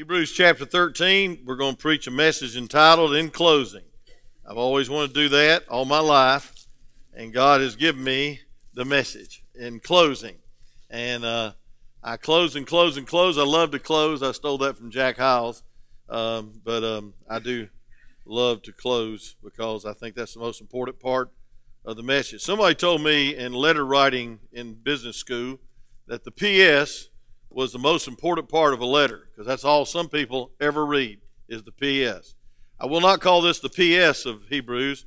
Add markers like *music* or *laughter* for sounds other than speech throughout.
Hebrews chapter 13, we're going to preach a message entitled In Closing. I've always wanted to do that all my life, and God has given me the message in closing. And uh, I close and close and close. I love to close. I stole that from Jack Hyles, um, but um, I do love to close because I think that's the most important part of the message. Somebody told me in letter writing in business school that the PS was the most important part of a letter because that's all some people ever read is the PS. I will not call this the PS of Hebrews,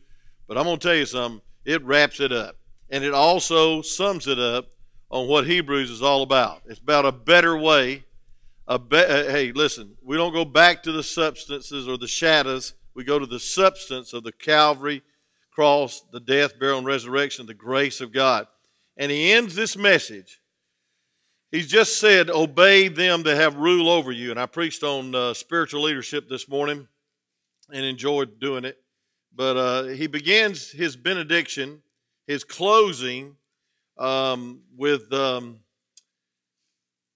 but I'm going to tell you something. It wraps it up. And it also sums it up on what Hebrews is all about. It's about a better way. A be- uh, hey, listen, we don't go back to the substances or the shadows. We go to the substance of the Calvary cross, the death, burial, and resurrection, the grace of God. And he ends this message He's just said, Obey them that have rule over you. And I preached on uh, spiritual leadership this morning and enjoyed doing it. But uh, he begins his benediction, his closing, um, with um,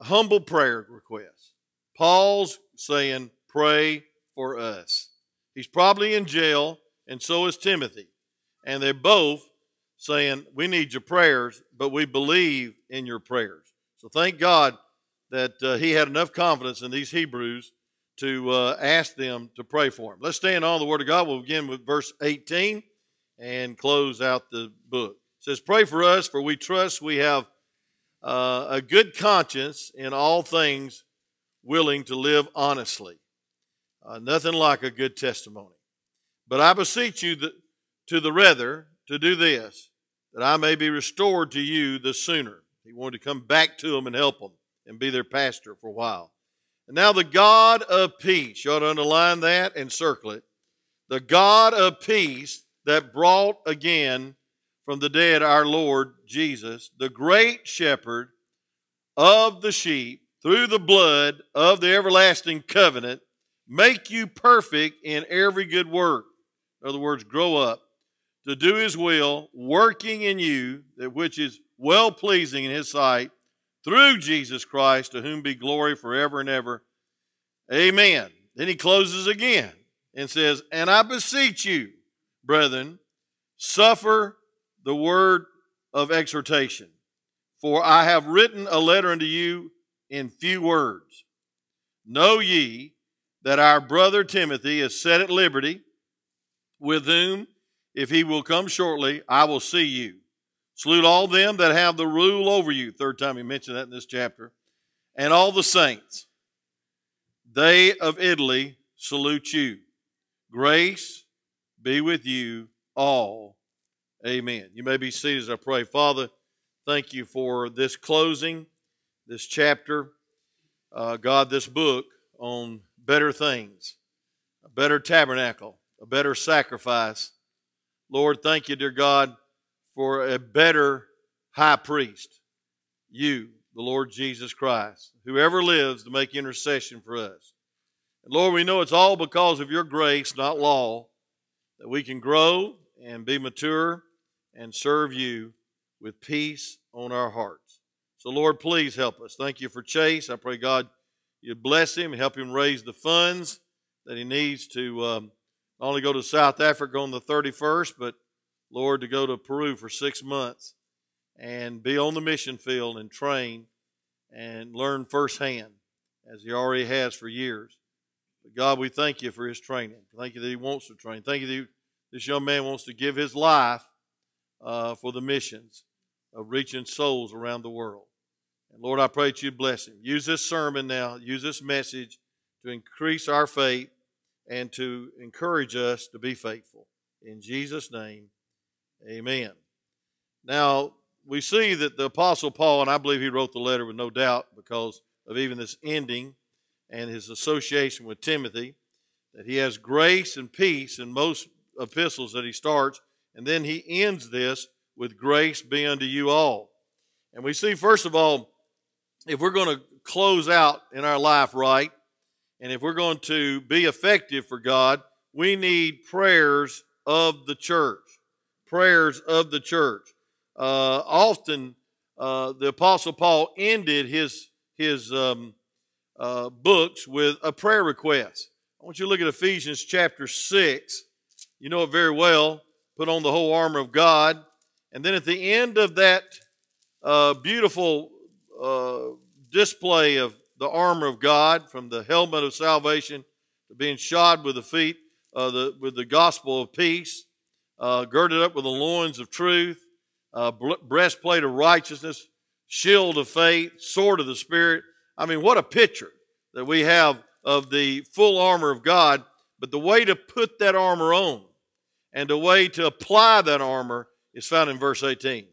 humble prayer requests. Paul's saying, Pray for us. He's probably in jail, and so is Timothy. And they're both saying, We need your prayers, but we believe in your prayers. So thank God that uh, he had enough confidence in these Hebrews to uh, ask them to pray for him. Let's stand on the Word of God. We'll begin with verse 18 and close out the book. It says, Pray for us, for we trust we have uh, a good conscience in all things, willing to live honestly. Uh, nothing like a good testimony. But I beseech you that, to the rather to do this, that I may be restored to you the sooner. He wanted to come back to them and help them and be their pastor for a while. And now the God of peace, you ought to underline that and circle it. The God of peace that brought again from the dead our Lord Jesus, the great shepherd of the sheep, through the blood of the everlasting covenant, make you perfect in every good work. In other words, grow up to do his will, working in you that which is well pleasing in his sight, through Jesus Christ, to whom be glory forever and ever. Amen. Then he closes again and says, And I beseech you, brethren, suffer the word of exhortation. For I have written a letter unto you in few words. Know ye that our brother Timothy is set at liberty, with whom, if he will come shortly, I will see you Salute all them that have the rule over you. Third time he mentioned that in this chapter. And all the saints. They of Italy salute you. Grace be with you all. Amen. You may be seated as I pray. Father, thank you for this closing, this chapter. Uh, God, this book on better things, a better tabernacle, a better sacrifice. Lord, thank you, dear God for a better high priest, you, the Lord Jesus Christ, whoever lives to make intercession for us. And Lord, we know it's all because of your grace, not law, that we can grow and be mature and serve you with peace on our hearts. So, Lord, please help us. Thank you for Chase. I pray, God, you bless him and help him raise the funds that he needs to um, not only go to South Africa on the 31st, but Lord, to go to Peru for six months and be on the mission field and train and learn firsthand as he already has for years. But God, we thank you for his training. Thank you that he wants to train. Thank you that this young man wants to give his life uh, for the missions of reaching souls around the world. And Lord, I pray that you bless him. Use this sermon now, use this message to increase our faith and to encourage us to be faithful. In Jesus' name, Amen. Now, we see that the Apostle Paul, and I believe he wrote the letter with no doubt because of even this ending and his association with Timothy, that he has grace and peace in most epistles that he starts, and then he ends this with grace be unto you all. And we see, first of all, if we're going to close out in our life right, and if we're going to be effective for God, we need prayers of the church prayers of the church. Uh, often, uh, the Apostle Paul ended his his um, uh, books with a prayer request. I want you to look at Ephesians chapter 6. You know it very well. Put on the whole armor of God. And then at the end of that uh, beautiful uh, display of the armor of God, from the helmet of salvation to being shod with the feet, uh, the, with the gospel of peace, uh, girded up with the loins of truth, uh, breastplate of righteousness, shield of faith, sword of the Spirit. I mean, what a picture that we have of the full armor of God. But the way to put that armor on and the way to apply that armor is found in verse 18.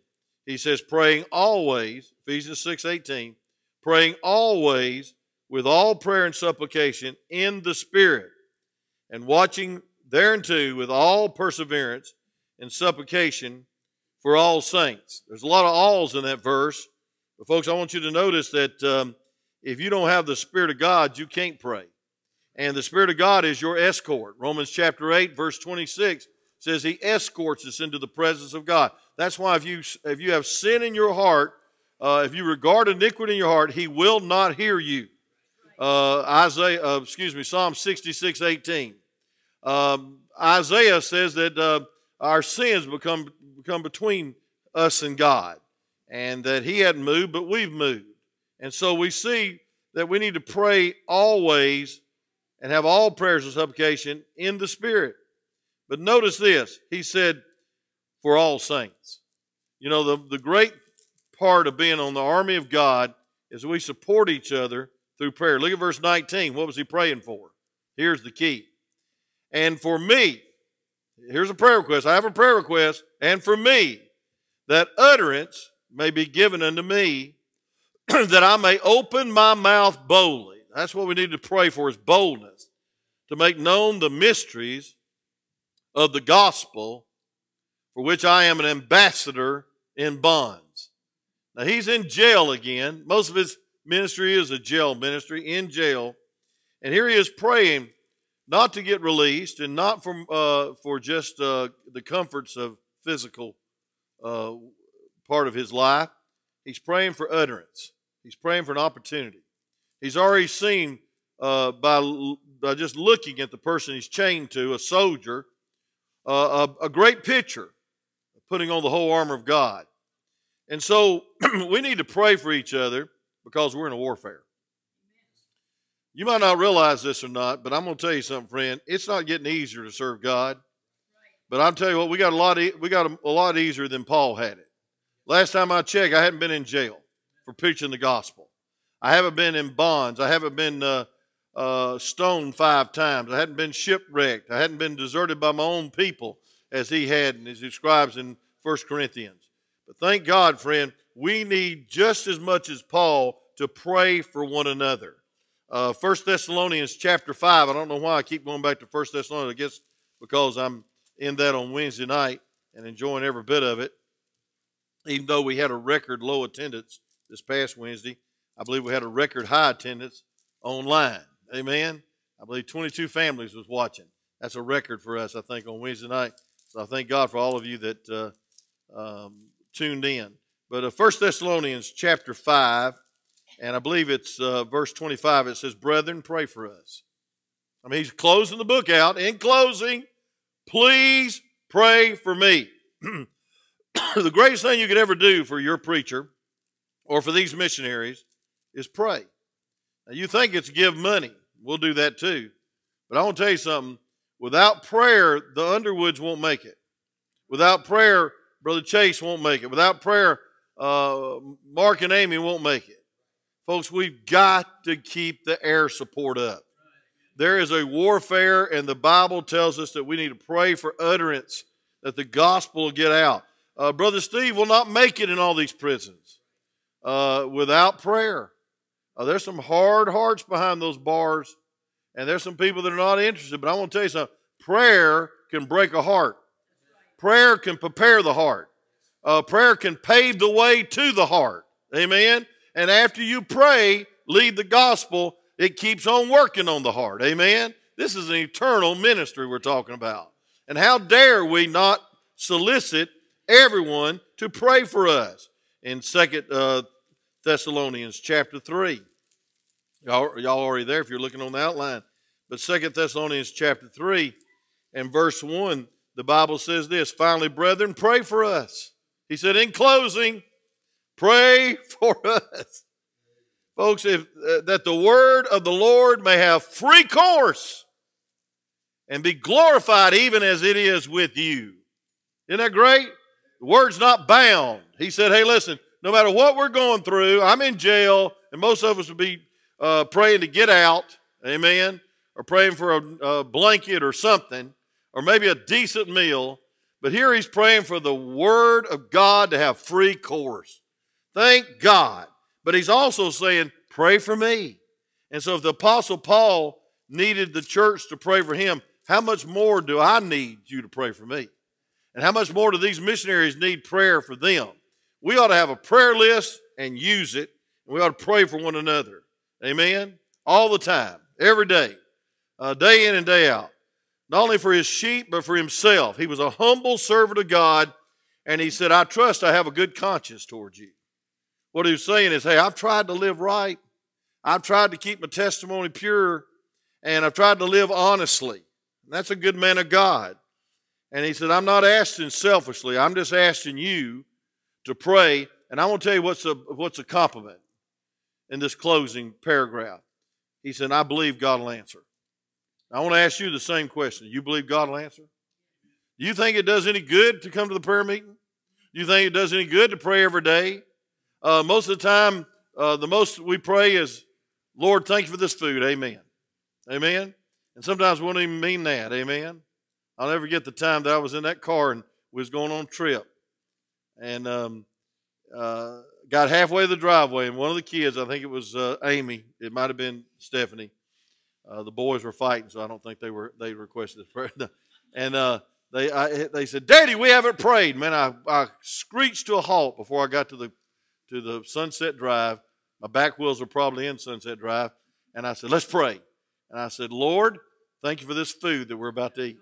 He says, praying always, Ephesians 6 18, praying always with all prayer and supplication in the Spirit, and watching thereunto with all perseverance and supplication for all saints. There's a lot of alls in that verse, but folks, I want you to notice that um, if you don't have the Spirit of God, you can't pray. And the Spirit of God is your escort. Romans chapter 8, verse 26 says he escorts us into the presence of God. That's why if you, if you have sin in your heart, uh, if you regard iniquity in your heart, he will not hear you. Uh, Isaiah, uh, excuse me, Psalm 66, 18. Um, Isaiah says that uh, our sins become, become between us and God, and that He hadn't moved, but we've moved. And so we see that we need to pray always and have all prayers of supplication in the Spirit. But notice this He said, for all saints. You know, the, the great part of being on the army of God is we support each other through prayer. Look at verse 19. What was he praying for? Here's the key. And for me, here's a prayer request. I have a prayer request. And for me, that utterance may be given unto me, *clears throat* that I may open my mouth boldly. That's what we need to pray for is boldness to make known the mysteries of the gospel for which I am an ambassador in bonds. Now he's in jail again. Most of his ministry is a jail ministry in jail. And here he is praying not to get released and not from, uh, for just uh, the comforts of physical uh, part of his life. He's praying for utterance. He's praying for an opportunity. He's already seen uh, by, by just looking at the person he's chained to, a soldier, uh, a, a great picture putting on the whole armor of God. And so *clears throat* we need to pray for each other because we're in a warfare. You might not realize this or not, but I'm going to tell you something, friend. It's not getting easier to serve God. But I'll tell you what, we got a lot. E- we got a, a lot easier than Paul had it. Last time I checked, I hadn't been in jail for preaching the gospel. I haven't been in bonds. I haven't been uh, uh, stoned five times. I hadn't been shipwrecked. I hadn't been deserted by my own people as he had, and as he describes in 1 Corinthians. But thank God, friend, we need just as much as Paul to pray for one another. Uh, 1 Thessalonians chapter 5, I don't know why I keep going back to 1 Thessalonians, I guess because I'm in that on Wednesday night and enjoying every bit of it. Even though we had a record low attendance this past Wednesday, I believe we had a record high attendance online. Amen. I believe 22 families was watching. That's a record for us, I think, on Wednesday night. So I thank God for all of you that uh, um, tuned in. But uh, 1 Thessalonians chapter 5, and I believe it's uh, verse 25, it says, Brethren, pray for us. I mean, he's closing the book out. In closing, please pray for me. *clears throat* the greatest thing you could ever do for your preacher or for these missionaries is pray. Now, you think it's give money. We'll do that too. But I want to tell you something. Without prayer, the Underwoods won't make it. Without prayer, Brother Chase won't make it. Without prayer, uh, Mark and Amy won't make it. Folks, we've got to keep the air support up. There is a warfare, and the Bible tells us that we need to pray for utterance that the gospel will get out. Uh, Brother Steve will not make it in all these prisons uh, without prayer. Uh, there's some hard hearts behind those bars, and there's some people that are not interested. But I want to tell you something prayer can break a heart, prayer can prepare the heart, uh, prayer can pave the way to the heart. Amen. And after you pray, lead the gospel, it keeps on working on the heart. Amen. This is an eternal ministry we're talking about. And how dare we not solicit everyone to pray for us? In Second uh, Thessalonians chapter 3. Y'all, y'all already there if you're looking on the outline. But Second Thessalonians chapter 3 and verse 1, the Bible says this Finally, brethren, pray for us. He said, in closing, pray for *laughs* us. Folks, if, uh, that the word of the Lord may have free course and be glorified even as it is with you. Isn't that great? The word's not bound. He said, hey, listen, no matter what we're going through, I'm in jail, and most of us would be uh, praying to get out, amen, or praying for a, a blanket or something, or maybe a decent meal. But here he's praying for the word of God to have free course. Thank God. But he's also saying, pray for me. And so if the Apostle Paul needed the church to pray for him, how much more do I need you to pray for me? And how much more do these missionaries need prayer for them? We ought to have a prayer list and use it. And we ought to pray for one another. Amen? All the time, every day, uh, day in and day out. Not only for his sheep, but for himself. He was a humble servant of God, and he said, I trust I have a good conscience towards you. What he was saying is, hey, I've tried to live right. I've tried to keep my testimony pure, and I've tried to live honestly. That's a good man of God. And he said, I'm not asking selfishly. I'm just asking you to pray. And I want to tell you what's a, what's a compliment in this closing paragraph. He said, I believe God will answer. I want to ask you the same question. You believe God will answer? Do you think it does any good to come to the prayer meeting? Do you think it does any good to pray every day? Uh, most of the time, uh, the most we pray is, Lord, thank you for this food. Amen. Amen. And sometimes we don't even mean that. Amen. I'll never forget the time that I was in that car and was going on a trip. And um, uh, got halfway the driveway, and one of the kids, I think it was uh, Amy, it might have been Stephanie. Uh, the boys were fighting, so I don't think they were they requested prayer. *laughs* and uh, they I, they said, "Daddy, we haven't prayed." Man, I, I screeched to a halt before I got to the to the Sunset Drive. My back wheels were probably in Sunset Drive, and I said, "Let's pray." And I said, "Lord, thank you for this food that we're about to eat."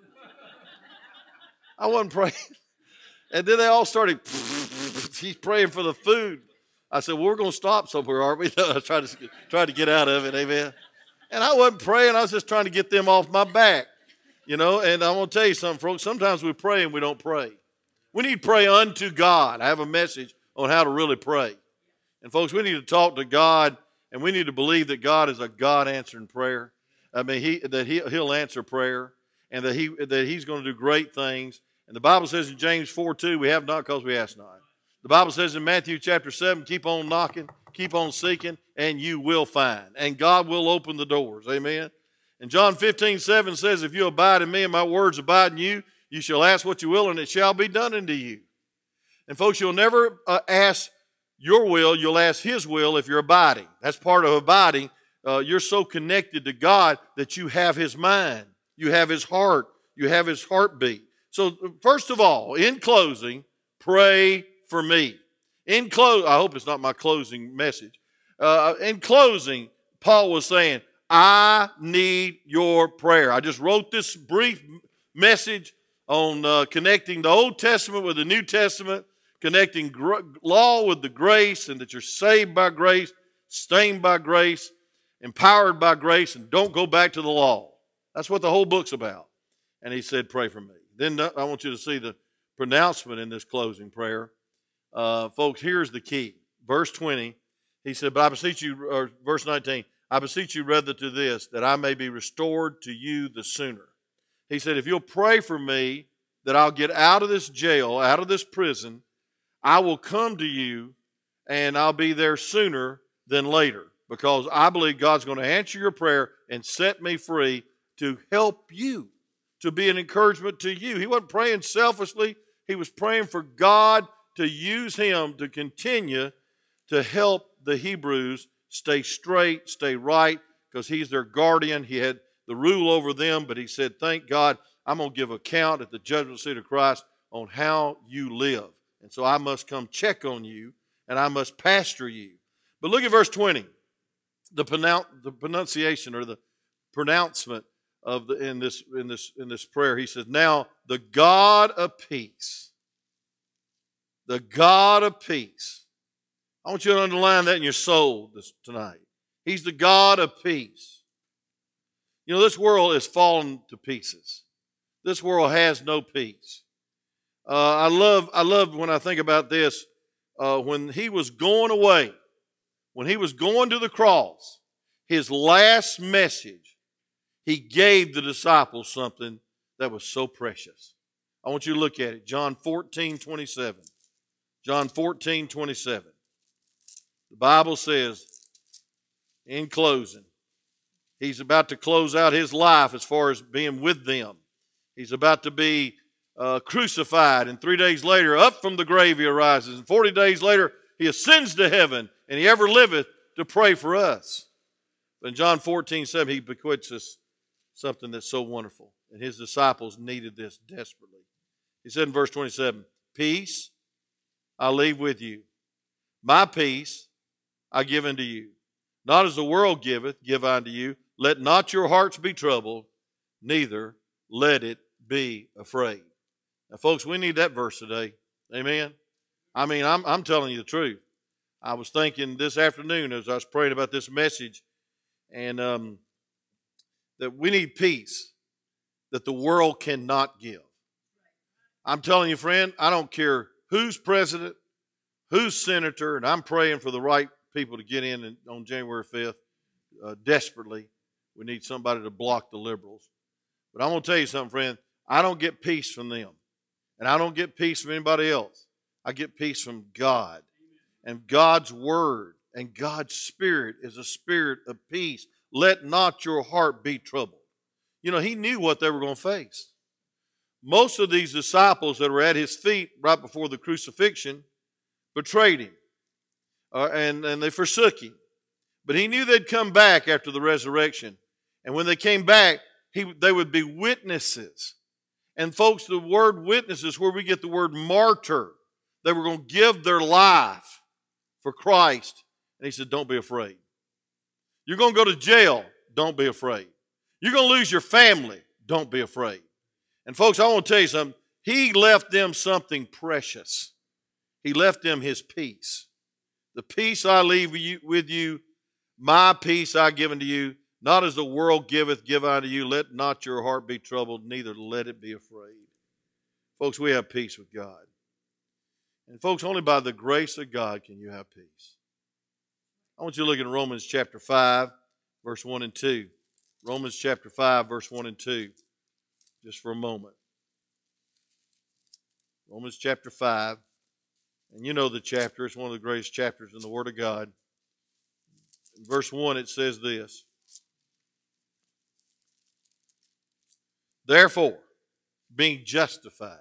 I wasn't praying, *laughs* and then they all started. *laughs* He's praying for the food. I said, well, we're going to stop somewhere, aren't we? *laughs* I tried to, try to get out of it. Amen. And I wasn't praying. I was just trying to get them off my back. You know, and I'm going to tell you something, folks. Sometimes we pray and we don't pray. We need to pray unto God. I have a message on how to really pray. And folks, we need to talk to God and we need to believe that God is a God answering prayer. I mean, he, that he, He'll answer prayer and that, he, that He's going to do great things. And the Bible says in James 4 2, we have not because we ask not. The Bible says in Matthew chapter 7, keep on knocking, keep on seeking, and you will find. And God will open the doors. Amen. And John 15, 7 says, If you abide in me and my words abide in you, you shall ask what you will, and it shall be done unto you. And folks, you'll never uh, ask your will, you'll ask His will if you're abiding. That's part of abiding. Uh, you're so connected to God that you have His mind, you have His heart, you have His heartbeat. So, first of all, in closing, pray for me. In close, I hope it's not my closing message. Uh, in closing, Paul was saying, I need your prayer. I just wrote this brief message on uh, connecting the Old Testament with the New Testament, connecting gr- law with the grace, and that you're saved by grace, stained by grace, empowered by grace, and don't go back to the law. That's what the whole book's about. And he said, Pray for me. Then uh, I want you to see the pronouncement in this closing prayer. Uh, folks, here's the key. Verse 20, he said, But I beseech you, or verse 19, I beseech you rather to this, that I may be restored to you the sooner. He said, If you'll pray for me that I'll get out of this jail, out of this prison, I will come to you and I'll be there sooner than later because I believe God's going to answer your prayer and set me free to help you, to be an encouragement to you. He wasn't praying selfishly, he was praying for God to use him to continue to help the Hebrews stay straight, stay right, because he's their guardian. He had the rule over them, but he said, Thank God, I'm going to give account at the judgment seat of Christ on how you live. And so I must come check on you and I must pastor you. But look at verse 20. The, pronoun- the pronunciation or the pronouncement of the in this in this in this prayer. He says, Now the God of peace the God of peace. I want you to underline that in your soul this, tonight. He's the God of peace. You know, this world is fallen to pieces. This world has no peace. Uh, I love, I love when I think about this. Uh, when he was going away, when he was going to the cross, his last message, he gave the disciples something that was so precious. I want you to look at it. John 14, 27. John 14, 27. The Bible says, in closing, he's about to close out his life as far as being with them. He's about to be uh, crucified, and three days later, up from the grave he arises, and 40 days later, he ascends to heaven, and he ever liveth to pray for us. But in John 14, 7, he bequeaths us something that's so wonderful, and his disciples needed this desperately. He said in verse 27, Peace I leave with you, my peace I give unto you. Not as the world giveth, give I unto you. Let not your hearts be troubled, neither let it be afraid. Now, folks, we need that verse today. Amen. I mean, I'm, I'm telling you the truth. I was thinking this afternoon as I was praying about this message, and um, that we need peace that the world cannot give. I'm telling you, friend, I don't care who's president, who's senator, and I'm praying for the right people to get in on January 5th uh, desperately. We need somebody to block the liberals. But I'm going to tell you something, friend. I don't get peace from them, and I don't get peace from anybody else. I get peace from God. And God's word and God's spirit is a spirit of peace. Let not your heart be troubled. You know, he knew what they were going to face. Most of these disciples that were at his feet right before the crucifixion betrayed him uh, and, and they forsook him. But he knew they'd come back after the resurrection. And when they came back, he, they would be witnesses. And folks, the word witness is where we get the word martyr. They were going to give their life for Christ. And he said, Don't be afraid. You're going to go to jail. Don't be afraid. You're going to lose your family. Don't be afraid. And folks, I want to tell you something. He left them something precious. He left them his peace. The peace I leave with you, my peace I give unto you. Not as the world giveth, give unto you. Let not your heart be troubled, neither let it be afraid. Folks, we have peace with God. And folks, only by the grace of God can you have peace. I want you to look at Romans chapter 5, verse 1 and 2. Romans chapter 5, verse 1 and 2, just for a moment. Romans chapter 5. And you know the chapter, it's one of the greatest chapters in the Word of God. In verse 1, it says this Therefore, being justified.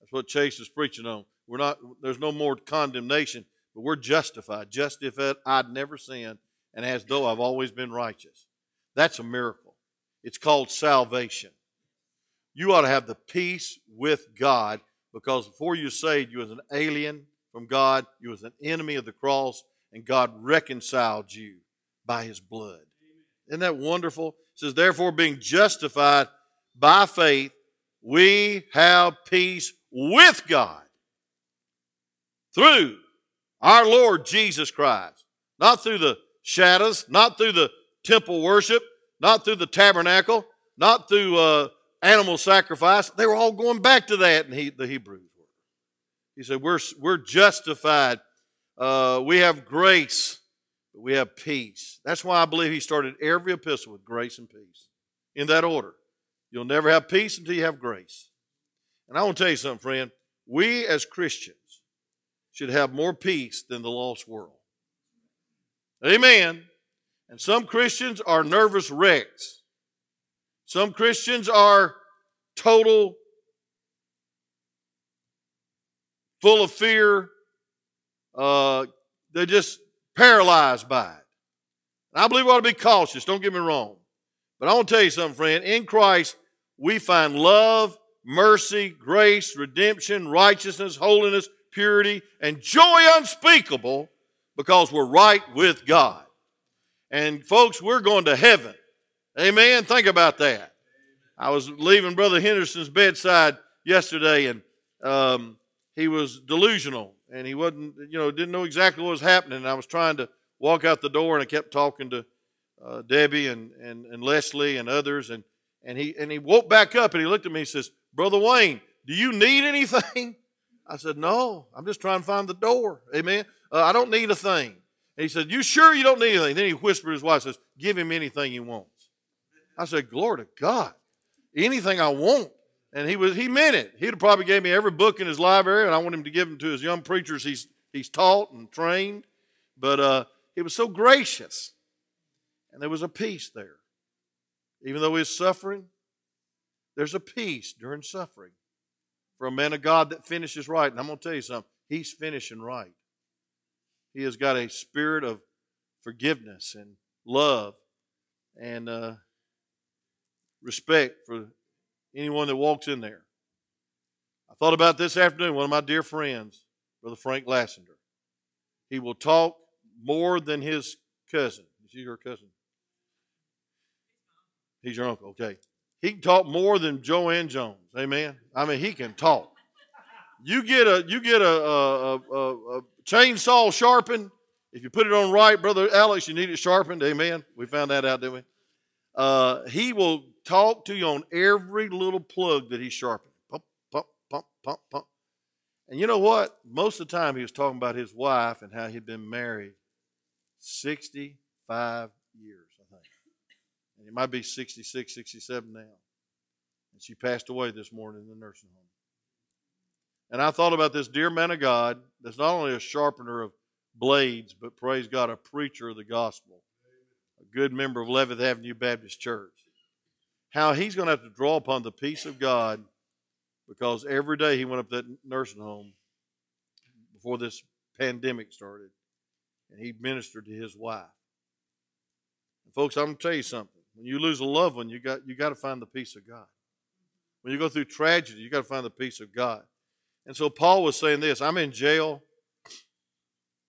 That's what Chase is preaching on. We're not, there's no more condemnation, but we're justified. Just Justified, I'd never sinned, and as though I've always been righteous. That's a miracle. It's called salvation. You ought to have the peace with God because before you saved, you was an alien from God, you was an enemy of the cross, and God reconciled you by his blood. Isn't that wonderful? It says, therefore, being justified by faith, we have peace with God through our Lord Jesus Christ. Not through the shadows, not through the temple worship, not through the tabernacle, not through uh, animal sacrifice. They were all going back to that in he, the Hebrews. He said, We're, we're justified. Uh, we have grace, we have peace. That's why I believe he started every epistle with grace and peace in that order. You'll never have peace until you have grace. And I want to tell you something, friend. We as Christians should have more peace than the lost world. Amen. And some Christians are nervous wrecks. Some Christians are total, full of fear. Uh, they're just paralyzed by it. And I believe we ought to be cautious, don't get me wrong. But I want to tell you something, friend. In Christ, we find love, mercy, grace, redemption, righteousness, holiness, purity, and joy unspeakable because we're right with God. And folks, we're going to heaven. Amen. Think about that. I was leaving Brother Henderson's bedside yesterday, and um, he was delusional, and he wasn't, you know, didn't know exactly what was happening. And I was trying to walk out the door, and I kept talking to uh, Debbie and, and, and Leslie and others, and, and, he, and he woke back up and he looked at me and says, Brother Wayne, do you need anything? I said, No, I'm just trying to find the door. Amen. Uh, I don't need a thing. And he said, You sure you don't need anything? Then he whispered to his wife, says, Give him anything he wants. I said, Glory to God. Anything I want. And he was he meant it. He'd probably gave me every book in his library, and I want him to give them to his young preachers he's he's taught and trained. But uh, he was so gracious. And there was a peace there. Even though he was suffering, there's a peace during suffering for a man of God that finishes right. And I'm going to tell you something, he's finishing right. He has got a spirit of forgiveness and love and uh, respect for anyone that walks in there. I thought about this afternoon, one of my dear friends, Brother Frank Lassender. He will talk more than his cousin. Is he your cousin? He's your uncle, okay. He can talk more than Joanne Jones. Amen. I mean, he can talk. You get a you get a, a, a, a chainsaw sharpened. If you put it on right, brother Alex, you need it sharpened. Amen. We found that out, didn't we? Uh, he will talk to you on every little plug that he's sharpened. Pump, pump, pump, pump, pump. And you know what? Most of the time he was talking about his wife and how he'd been married 65 years. And he might be 66, 67 now. And she passed away this morning in the nursing home. And I thought about this dear man of God that's not only a sharpener of blades, but praise God, a preacher of the gospel, a good member of 11th Avenue Baptist Church. How he's going to have to draw upon the peace of God because every day he went up to that nursing home before this pandemic started and he ministered to his wife. And folks, I'm going to tell you something. When you lose a loved one, you got, you got to find the peace of God. When you go through tragedy, you got to find the peace of God. And so Paul was saying this I'm in jail.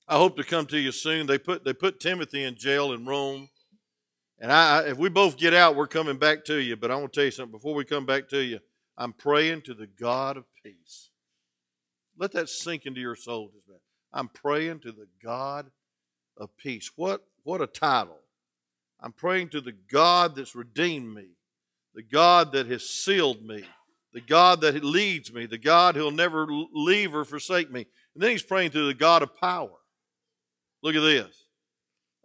I hope to come to you soon. They put, they put Timothy in jail in Rome. And I, if we both get out, we're coming back to you. But I want to tell you something. Before we come back to you, I'm praying to the God of peace. Let that sink into your soul just man. I'm praying to the God of peace. What, what a title. I'm praying to the God that's redeemed me, the God that has sealed me, the God that leads me, the God who'll never leave or forsake me. And then he's praying to the God of power. Look at this.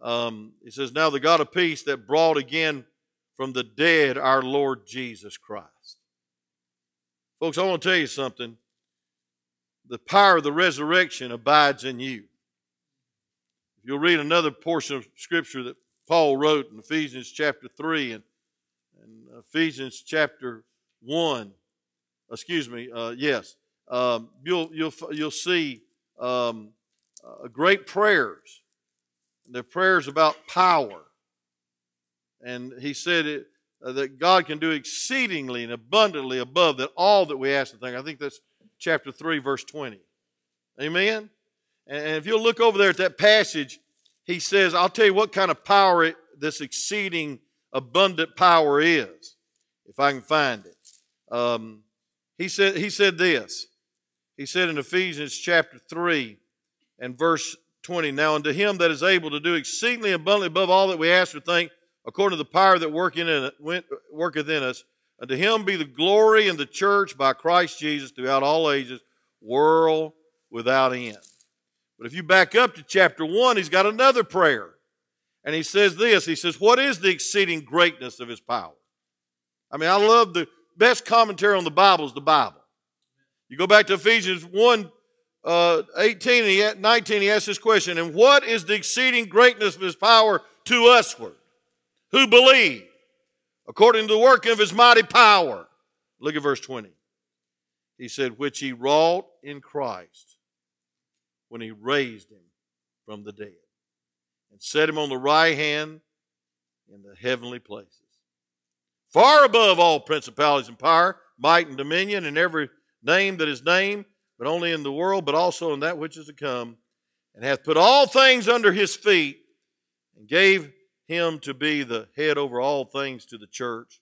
Um, he says, Now the God of peace that brought again from the dead our Lord Jesus Christ. Folks, I want to tell you something. The power of the resurrection abides in you. If you'll read another portion of Scripture that Paul wrote in Ephesians chapter 3 and, and Ephesians chapter 1, excuse me, uh, yes, um, you'll, you'll, you'll see um, uh, great prayers. They're prayers about power. And he said it, uh, that God can do exceedingly and abundantly above that all that we ask and think. I think that's chapter 3, verse 20. Amen? And if you'll look over there at that passage, he says, I'll tell you what kind of power it, this exceeding abundant power is, if I can find it. Um, he, said, he said this. He said in Ephesians chapter 3 and verse 20, Now unto him that is able to do exceedingly abundantly above all that we ask or think, according to the power that in, worketh in us. Unto him be the glory in the church by Christ Jesus throughout all ages, world without end. But if you back up to chapter 1, he's got another prayer. And he says this He says, What is the exceeding greatness of his power? I mean, I love the best commentary on the Bible is the Bible. You go back to Ephesians 1 uh, 18 and 19, he asks this question, And what is the exceeding greatness of his power to usward? who believe according to the working of his mighty power. Look at verse 20. He said, which he wrought in Christ when he raised him from the dead and set him on the right hand in the heavenly places, far above all principalities and power, might and dominion, and every name that is named, but only in the world, but also in that which is to come, and hath put all things under his feet, and gave him to be the head over all things to the church,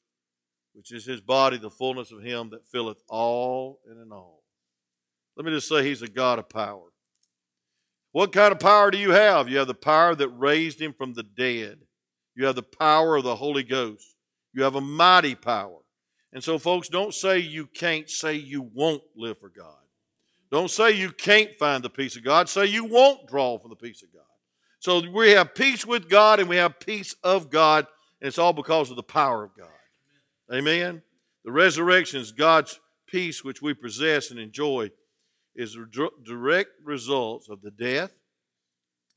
which is his body, the fullness of him that filleth all and in all. Let me just say, he's a God of power. What kind of power do you have? You have the power that raised him from the dead. You have the power of the Holy Ghost. You have a mighty power. And so, folks, don't say you can't, say you won't live for God. Don't say you can't find the peace of God. Say you won't draw from the peace of God. So we have peace with God and we have peace of God, and it's all because of the power of God. Amen. The resurrection is God's peace which we possess and enjoy is direct result of the death,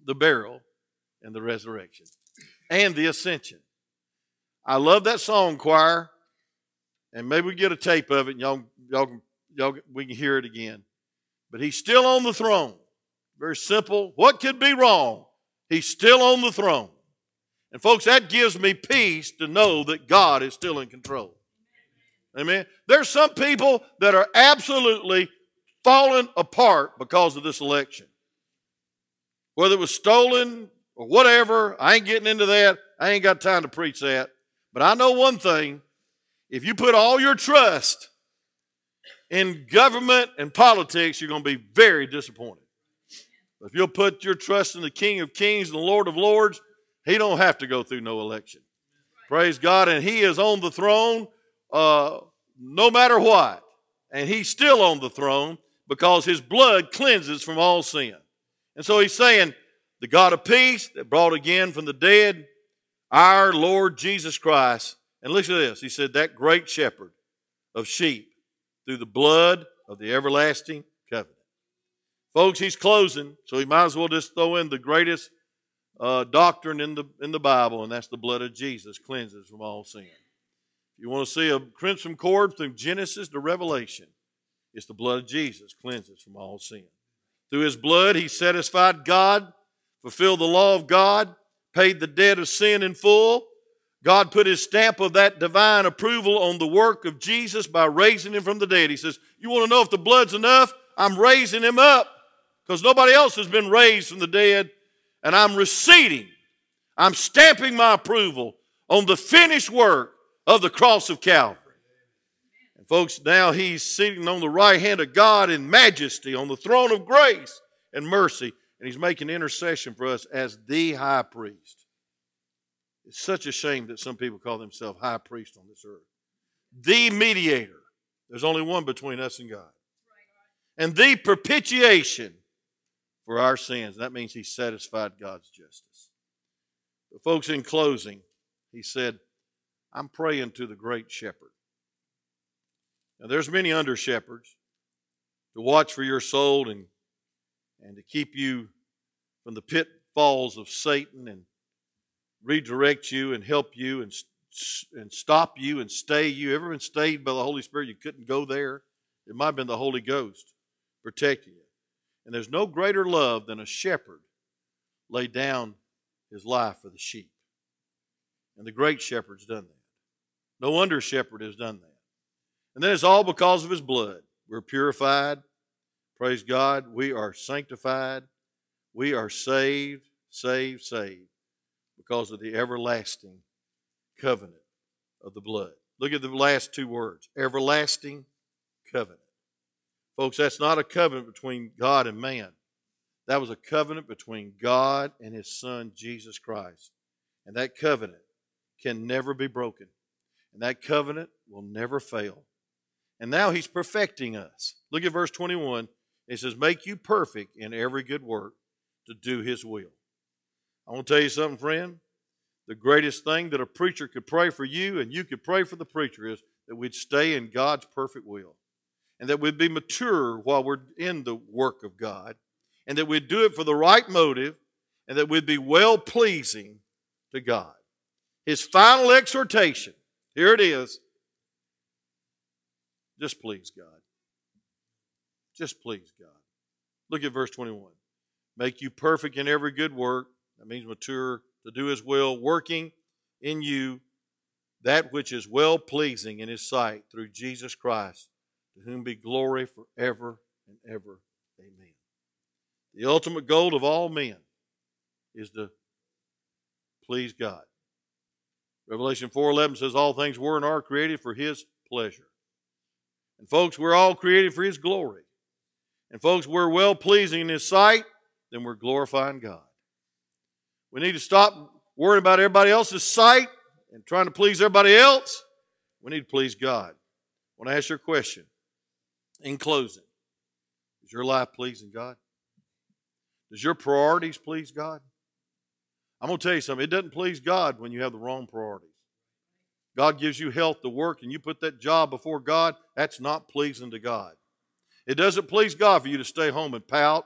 the burial, and the resurrection, and the ascension. I love that song, choir, and maybe we get a tape of it, and y'all, y'all, y'all, we can hear it again. But he's still on the throne. Very simple. What could be wrong? He's still on the throne. And folks, that gives me peace to know that God is still in control. Amen. There's some people that are absolutely fallen apart because of this election. Whether it was stolen or whatever, I ain't getting into that. I ain't got time to preach that. But I know one thing if you put all your trust in government and politics, you're going to be very disappointed. If you'll put your trust in the King of Kings and the Lord of Lords, he don't have to go through no election. Praise God. And he is on the throne uh, no matter what. And he's still on the throne because his blood cleanses from all sin. And so he's saying, the God of peace that brought again from the dead our Lord Jesus Christ. And listen to this. He said, that great shepherd of sheep through the blood of the everlasting covenant. Folks, he's closing, so he might as well just throw in the greatest uh, doctrine in the, in the Bible, and that's the blood of Jesus cleanses from all sin. If you want to see a crimson cord from Genesis to Revelation, it's the blood of Jesus cleanses from all sin. Through his blood, he satisfied God, fulfilled the law of God, paid the debt of sin in full. God put his stamp of that divine approval on the work of Jesus by raising him from the dead. He says, You want to know if the blood's enough? I'm raising him up because nobody else has been raised from the dead, and I'm receding. I'm stamping my approval on the finished work of the cross of Calvary. Folks, now he's sitting on the right hand of God in majesty on the throne of grace and mercy, and he's making intercession for us as the high priest. It's such a shame that some people call themselves high priest on this earth. The mediator. There's only one between us and God. And the propitiation for our sins. That means he satisfied God's justice. But, folks, in closing, he said, I'm praying to the great shepherd. Now, there's many under shepherds to watch for your soul and, and to keep you from the pitfalls of Satan and redirect you and help you and, and stop you and stay you. Ever been stayed by the Holy Spirit? You couldn't go there. It might have been the Holy Ghost protecting you. And there's no greater love than a shepherd lay down his life for the sheep. And the great shepherd's done that. No under shepherd has done that. And then it's all because of his blood. We're purified. Praise God. We are sanctified. We are saved, saved, saved because of the everlasting covenant of the blood. Look at the last two words everlasting covenant. Folks, that's not a covenant between God and man. That was a covenant between God and His Son, Jesus Christ. And that covenant can never be broken. And that covenant will never fail. And now He's perfecting us. Look at verse 21. It says, Make you perfect in every good work to do His will. I want to tell you something, friend. The greatest thing that a preacher could pray for you and you could pray for the preacher is that we'd stay in God's perfect will and that we'd be mature while we're in the work of God, and that we'd do it for the right motive, and that we'd be well pleasing to God. His final exhortation here it is just please God. Just please God. Look at verse 21. Make you perfect in every good work. That means mature to do his will, working in you that which is well pleasing in his sight through Jesus Christ to whom be glory forever and ever. Amen. The ultimate goal of all men is to please God. Revelation 4:11 says all things were and are created for his pleasure. And folks, we're all created for his glory. And folks, we're well pleasing in his sight then we're glorifying God. We need to stop worrying about everybody else's sight and trying to please everybody else. We need to please God. I want to ask you a question. In closing, is your life pleasing God? Does your priorities please God? I'm going to tell you something. It doesn't please God when you have the wrong priorities. God gives you health to work and you put that job before God, that's not pleasing to God. It doesn't please God for you to stay home and pout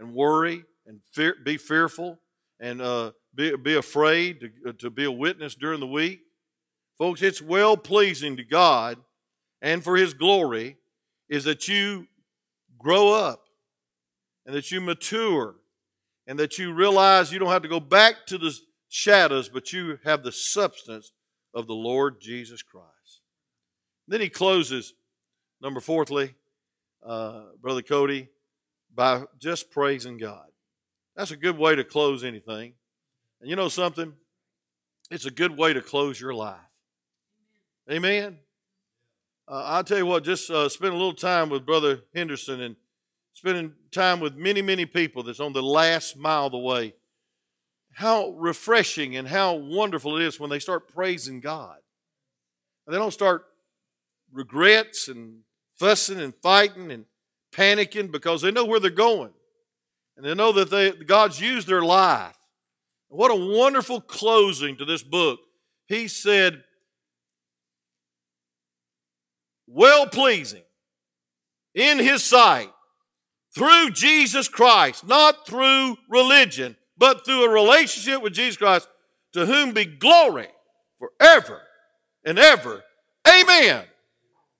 and worry and fear, be fearful and uh, be, be afraid to, uh, to be a witness during the week. Folks, it's well pleasing to God and for His glory is that you grow up and that you mature and that you realize you don't have to go back to the shadows, but you have the substance of the Lord Jesus Christ. Then he closes, number fourthly, uh, Brother Cody, by just praising God. That's a good way to close anything. And you know something? It's a good way to close your life. Amen. Uh, I'll tell you what, just uh, spend a little time with Brother Henderson and spending time with many, many people that's on the last mile of the way. How refreshing and how wonderful it is when they start praising God. And they don't start regrets and fussing and fighting and panicking because they know where they're going. And they know that they, God's used their life. What a wonderful closing to this book. He said, well pleasing in His sight through Jesus Christ, not through religion, but through a relationship with Jesus Christ, to whom be glory forever and ever. Amen.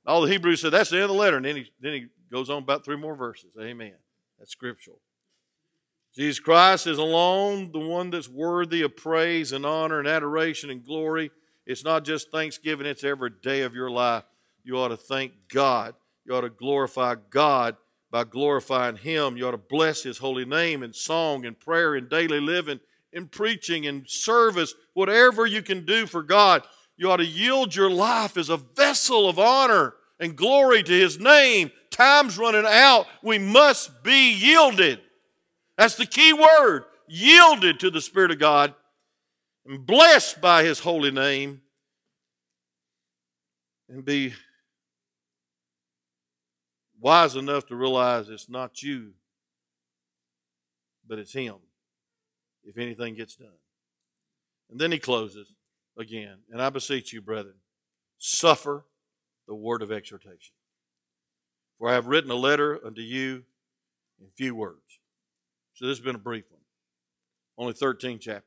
All the Hebrews said that's the end of the letter, and then he, then he goes on about three more verses. Amen. That's scriptural. Jesus Christ is alone the one that's worthy of praise and honor and adoration and glory. It's not just Thanksgiving, it's every day of your life. You ought to thank God. You ought to glorify God by glorifying Him. You ought to bless His holy name in song and prayer and daily living, in preaching and service, whatever you can do for God. You ought to yield your life as a vessel of honor and glory to His name. Time's running out. We must be yielded. That's the key word yielded to the Spirit of God and blessed by His holy name and be wise enough to realize it's not you, but it's Him if anything gets done. And then He closes again, and I beseech you, brethren, suffer the word of exhortation. For I have written a letter unto you in few words. So this has been a brief one, only 13 chapters.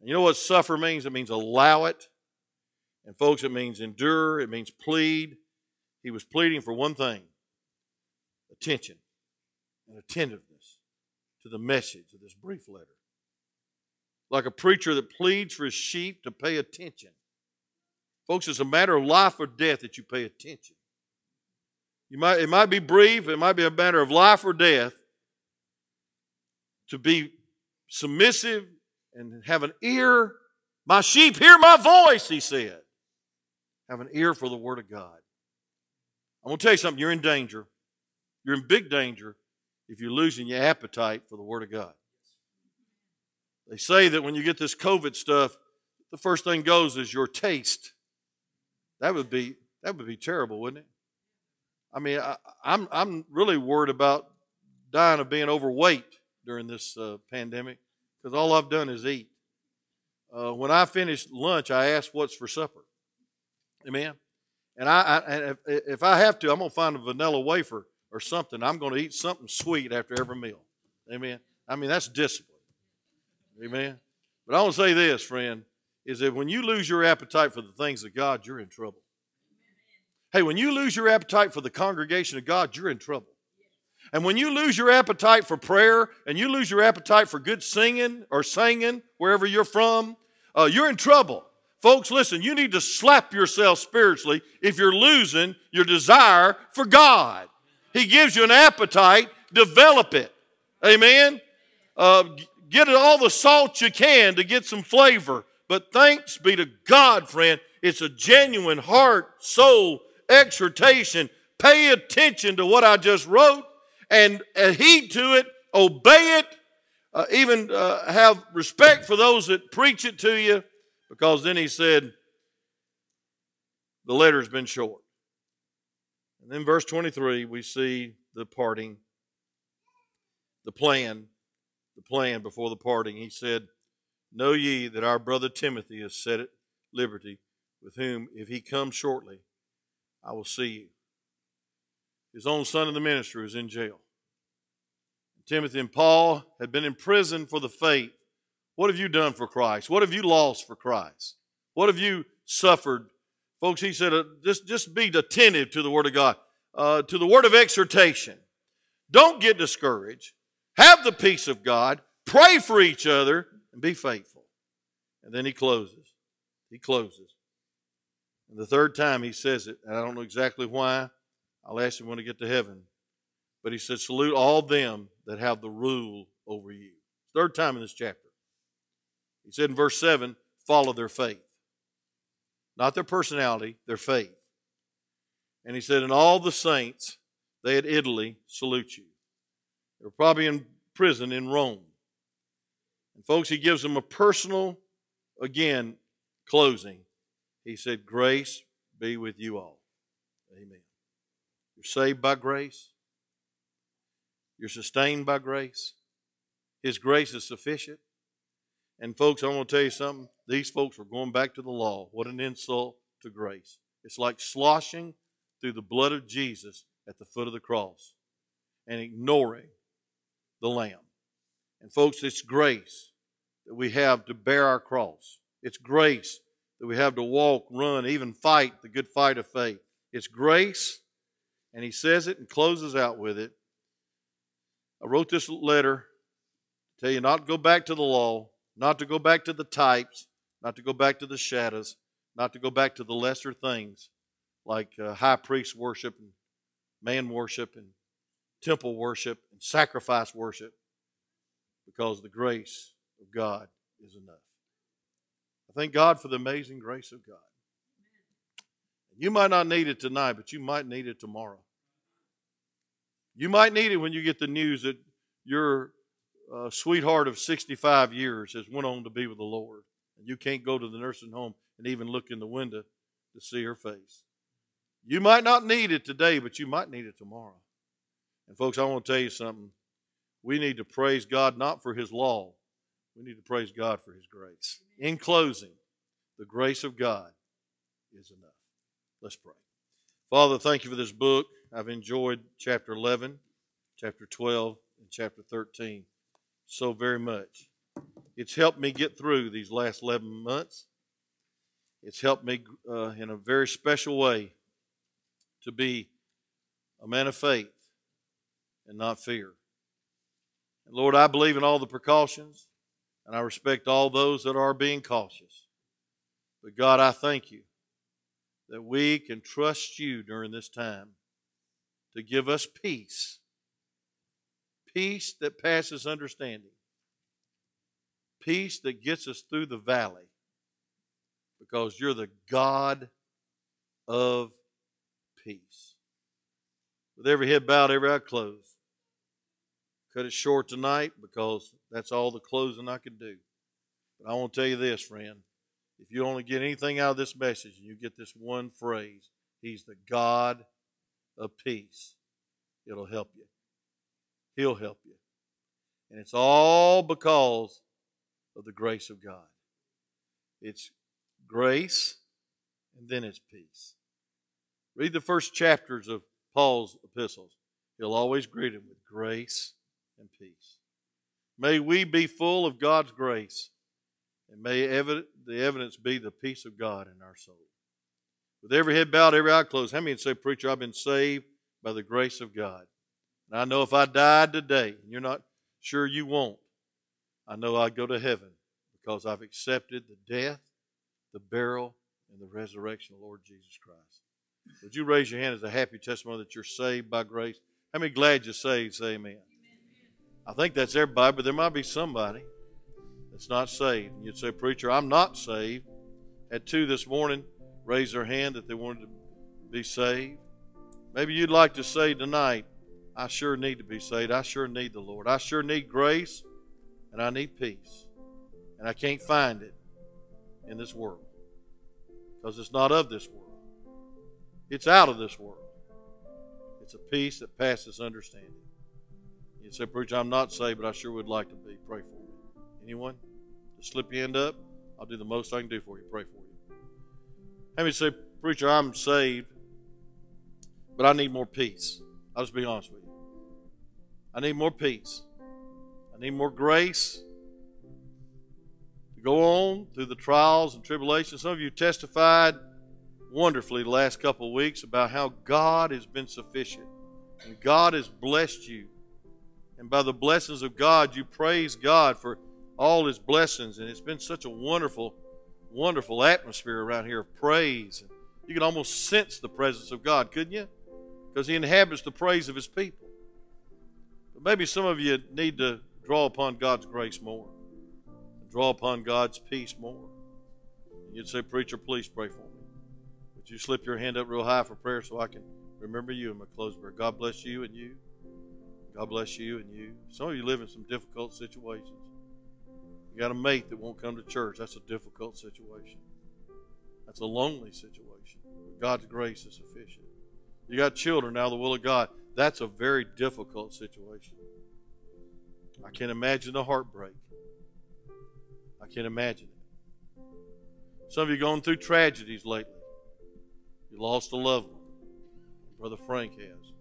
And you know what suffer means? It means allow it. And folks, it means endure, it means plead, he was pleading for one thing attention and attentiveness to the message of this brief letter. Like a preacher that pleads for his sheep to pay attention. Folks, it's a matter of life or death that you pay attention. You might, it might be brief, it might be a matter of life or death to be submissive and have an ear. My sheep hear my voice, he said. Have an ear for the Word of God. I'm going to tell you something. You're in danger. You're in big danger if you're losing your appetite for the Word of God. They say that when you get this COVID stuff, the first thing goes is your taste. That would be that would be terrible, wouldn't it? I mean, I, am I'm, I'm really worried about dying of being overweight during this uh, pandemic because all I've done is eat. Uh, when I finish lunch, I ask what's for supper. Amen. And I, I and if, if I have to, I'm to find a vanilla wafer or something. I'm to eat something sweet after every meal. Amen. I mean, that's discipline. Amen. But I want to say this, friend, is that when you lose your appetite for the things of God, you're in trouble. Hey, when you lose your appetite for the congregation of God, you're in trouble. And when you lose your appetite for prayer and you lose your appetite for good singing or singing wherever you're from, uh, you're in trouble. Folks, listen, you need to slap yourself spiritually if you're losing your desire for God. He gives you an appetite, develop it. Amen? Uh, get all the salt you can to get some flavor. But thanks be to God, friend, it's a genuine heart, soul exhortation. Pay attention to what I just wrote and heed to it, obey it, uh, even uh, have respect for those that preach it to you, because then he said, the letter's been short. And then verse 23, we see the parting, the plan, the plan before the parting. He said, Know ye that our brother Timothy is set at liberty, with whom, if he comes shortly, I will see you. His own son in the ministry is in jail. Timothy and Paul had been in prison for the faith. What have you done for Christ? What have you lost for Christ? What have you suffered Folks, he said, uh, just, just be attentive to the Word of God, uh, to the word of exhortation. Don't get discouraged. Have the peace of God. Pray for each other and be faithful. And then he closes. He closes. And the third time he says it, and I don't know exactly why. I'll ask him when I get to heaven. But he said, Salute all them that have the rule over you. Third time in this chapter. He said in verse 7 follow their faith not their personality, their faith. And he said, And all the saints, they at Italy salute you. They were probably in prison in Rome. And folks, he gives them a personal, again, closing. He said, Grace be with you all. Amen. You're saved by grace. You're sustained by grace. His grace is sufficient. And folks, I'm going to tell you something. These folks were going back to the law. What an insult to grace. It's like sloshing through the blood of Jesus at the foot of the cross and ignoring the Lamb. And folks, it's grace that we have to bear our cross. It's grace that we have to walk, run, even fight the good fight of faith. It's grace, and he says it and closes out with it. I wrote this letter to tell you not to go back to the law, not to go back to the types, not to go back to the shadows, not to go back to the lesser things like uh, high priest worship and man worship and temple worship and sacrifice worship, because the grace of God is enough. I thank God for the amazing grace of God. You might not need it tonight, but you might need it tomorrow. You might need it when you get the news that your uh, sweetheart of 65 years has went on to be with the Lord. And you can't go to the nursing home and even look in the window to see her face. You might not need it today, but you might need it tomorrow. And folks, I want to tell you something. We need to praise God not for His law, we need to praise God for His grace. In closing, the grace of God is enough. Let's pray. Father, thank you for this book. I've enjoyed chapter 11, chapter 12, and chapter 13 so very much. It's helped me get through these last 11 months. It's helped me uh, in a very special way to be a man of faith and not fear. And Lord, I believe in all the precautions and I respect all those that are being cautious. But God, I thank you that we can trust you during this time to give us peace peace that passes understanding, peace that gets us through the valley, because you're the God of peace. With every head bowed, every eye closed. Cut it short tonight because that's all the closing I can do. But I want to tell you this, friend. If you only get anything out of this message and you get this one phrase, He's the God of peace, it'll help you. He'll help you. And it's all because of the grace of God. It's grace and then it's peace. Read the first chapters of Paul's epistles. He'll always greet him with grace and peace. May we be full of God's grace, and may the evidence be the peace of God in our soul. With every head bowed, every eye closed, how many say, Preacher, I've been saved by the grace of God? And I know if I died today, and you're not sure you won't, I know I'd go to heaven because I've accepted the death, the burial, and the resurrection of the Lord Jesus Christ. Would you raise your hand as a happy testimony that you're saved by grace? How many glad you're saved? Say amen. I think that's everybody, but there might be somebody that's not saved. And you'd say, Preacher, I'm not saved. At two this morning, raise their hand that they wanted to be saved. Maybe you'd like to say tonight, I sure need to be saved. I sure need the Lord. I sure need grace and I need peace. And I can't find it in this world because it's not of this world, it's out of this world. It's a peace that passes understanding. You say, Preacher, I'm not saved, but I sure would like to be. Pray for me. Anyone? Just slip your hand up. I'll do the most I can do for you. Pray for you. How many say, Preacher, I'm saved, but I need more peace? I'll just be honest with you. I need more peace. I need more grace to go on through the trials and tribulations. Some of you testified wonderfully the last couple of weeks about how God has been sufficient and God has blessed you. And by the blessings of God, you praise God for all His blessings. And it's been such a wonderful, wonderful atmosphere around here of praise. You can almost sense the presence of God, couldn't you? Because He inhabits the praise of His people. But maybe some of you need to draw upon God's grace more, draw upon God's peace more. You'd say, Preacher, please pray for me. Would you slip your hand up real high for prayer so I can remember you in my closing prayer? God bless you and you. God bless you and you. Some of you live in some difficult situations. You got a mate that won't come to church. That's a difficult situation. That's a lonely situation. God's grace is sufficient. You got children now, the will of God. That's a very difficult situation. I can't imagine the heartbreak. I can't imagine it. Some of you going through tragedies lately. You lost a loved one. Brother Frank has,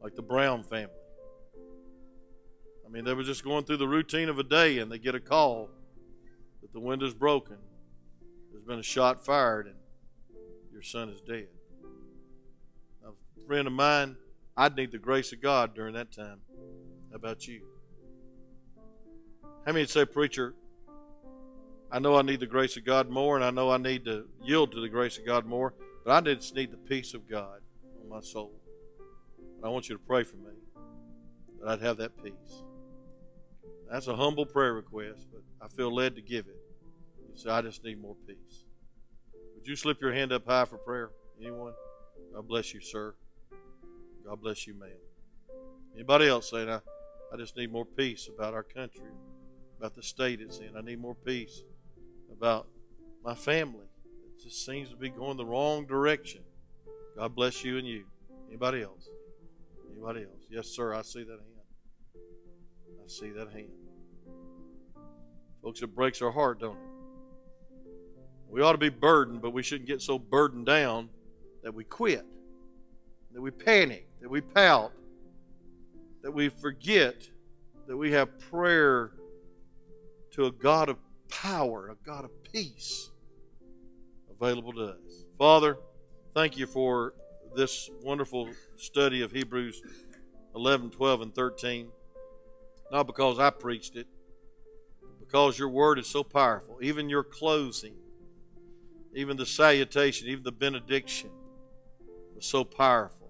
like the Brown family. I mean, they were just going through the routine of a day and they get a call that the window's broken. There's been a shot fired and your son is dead. A friend of mine, I'd need the grace of God during that time. How about you? How many say, Preacher, I know I need the grace of God more and I know I need to yield to the grace of God more, but I just need the peace of God on my soul. And I want you to pray for me that I'd have that peace. That's a humble prayer request, but I feel led to give it. You say, I just need more peace. Would you slip your hand up high for prayer? Anyone? God bless you, sir. God bless you, ma'am. Anybody else saying, I, I just need more peace about our country, about the state it's in. I need more peace about my family It just seems to be going the wrong direction. God bless you and you. Anybody else? Anybody else? Yes, sir. I see that hand. I see that hand. Folks, it breaks our heart, don't it? We ought to be burdened, but we shouldn't get so burdened down that we quit, that we panic, that we pout, that we forget that we have prayer to a God of power, a God of peace available to us. Father, thank you for this wonderful study of Hebrews 11, 12, and 13. Not because I preached it, because your word is so powerful. Even your closing, even the salutation, even the benediction was so powerful.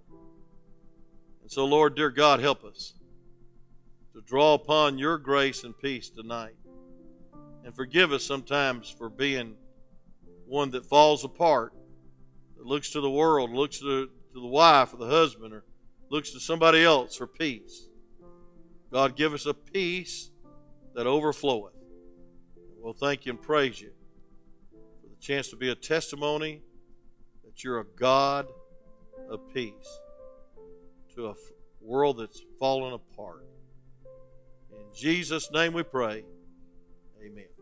And so, Lord, dear God, help us to draw upon your grace and peace tonight. And forgive us sometimes for being one that falls apart, that looks to the world, looks to the, to the wife or the husband, or looks to somebody else for peace. God, give us a peace that overfloweth. We'll thank you and praise you for the chance to be a testimony that you're a God of peace to a world that's fallen apart. In Jesus' name we pray. Amen.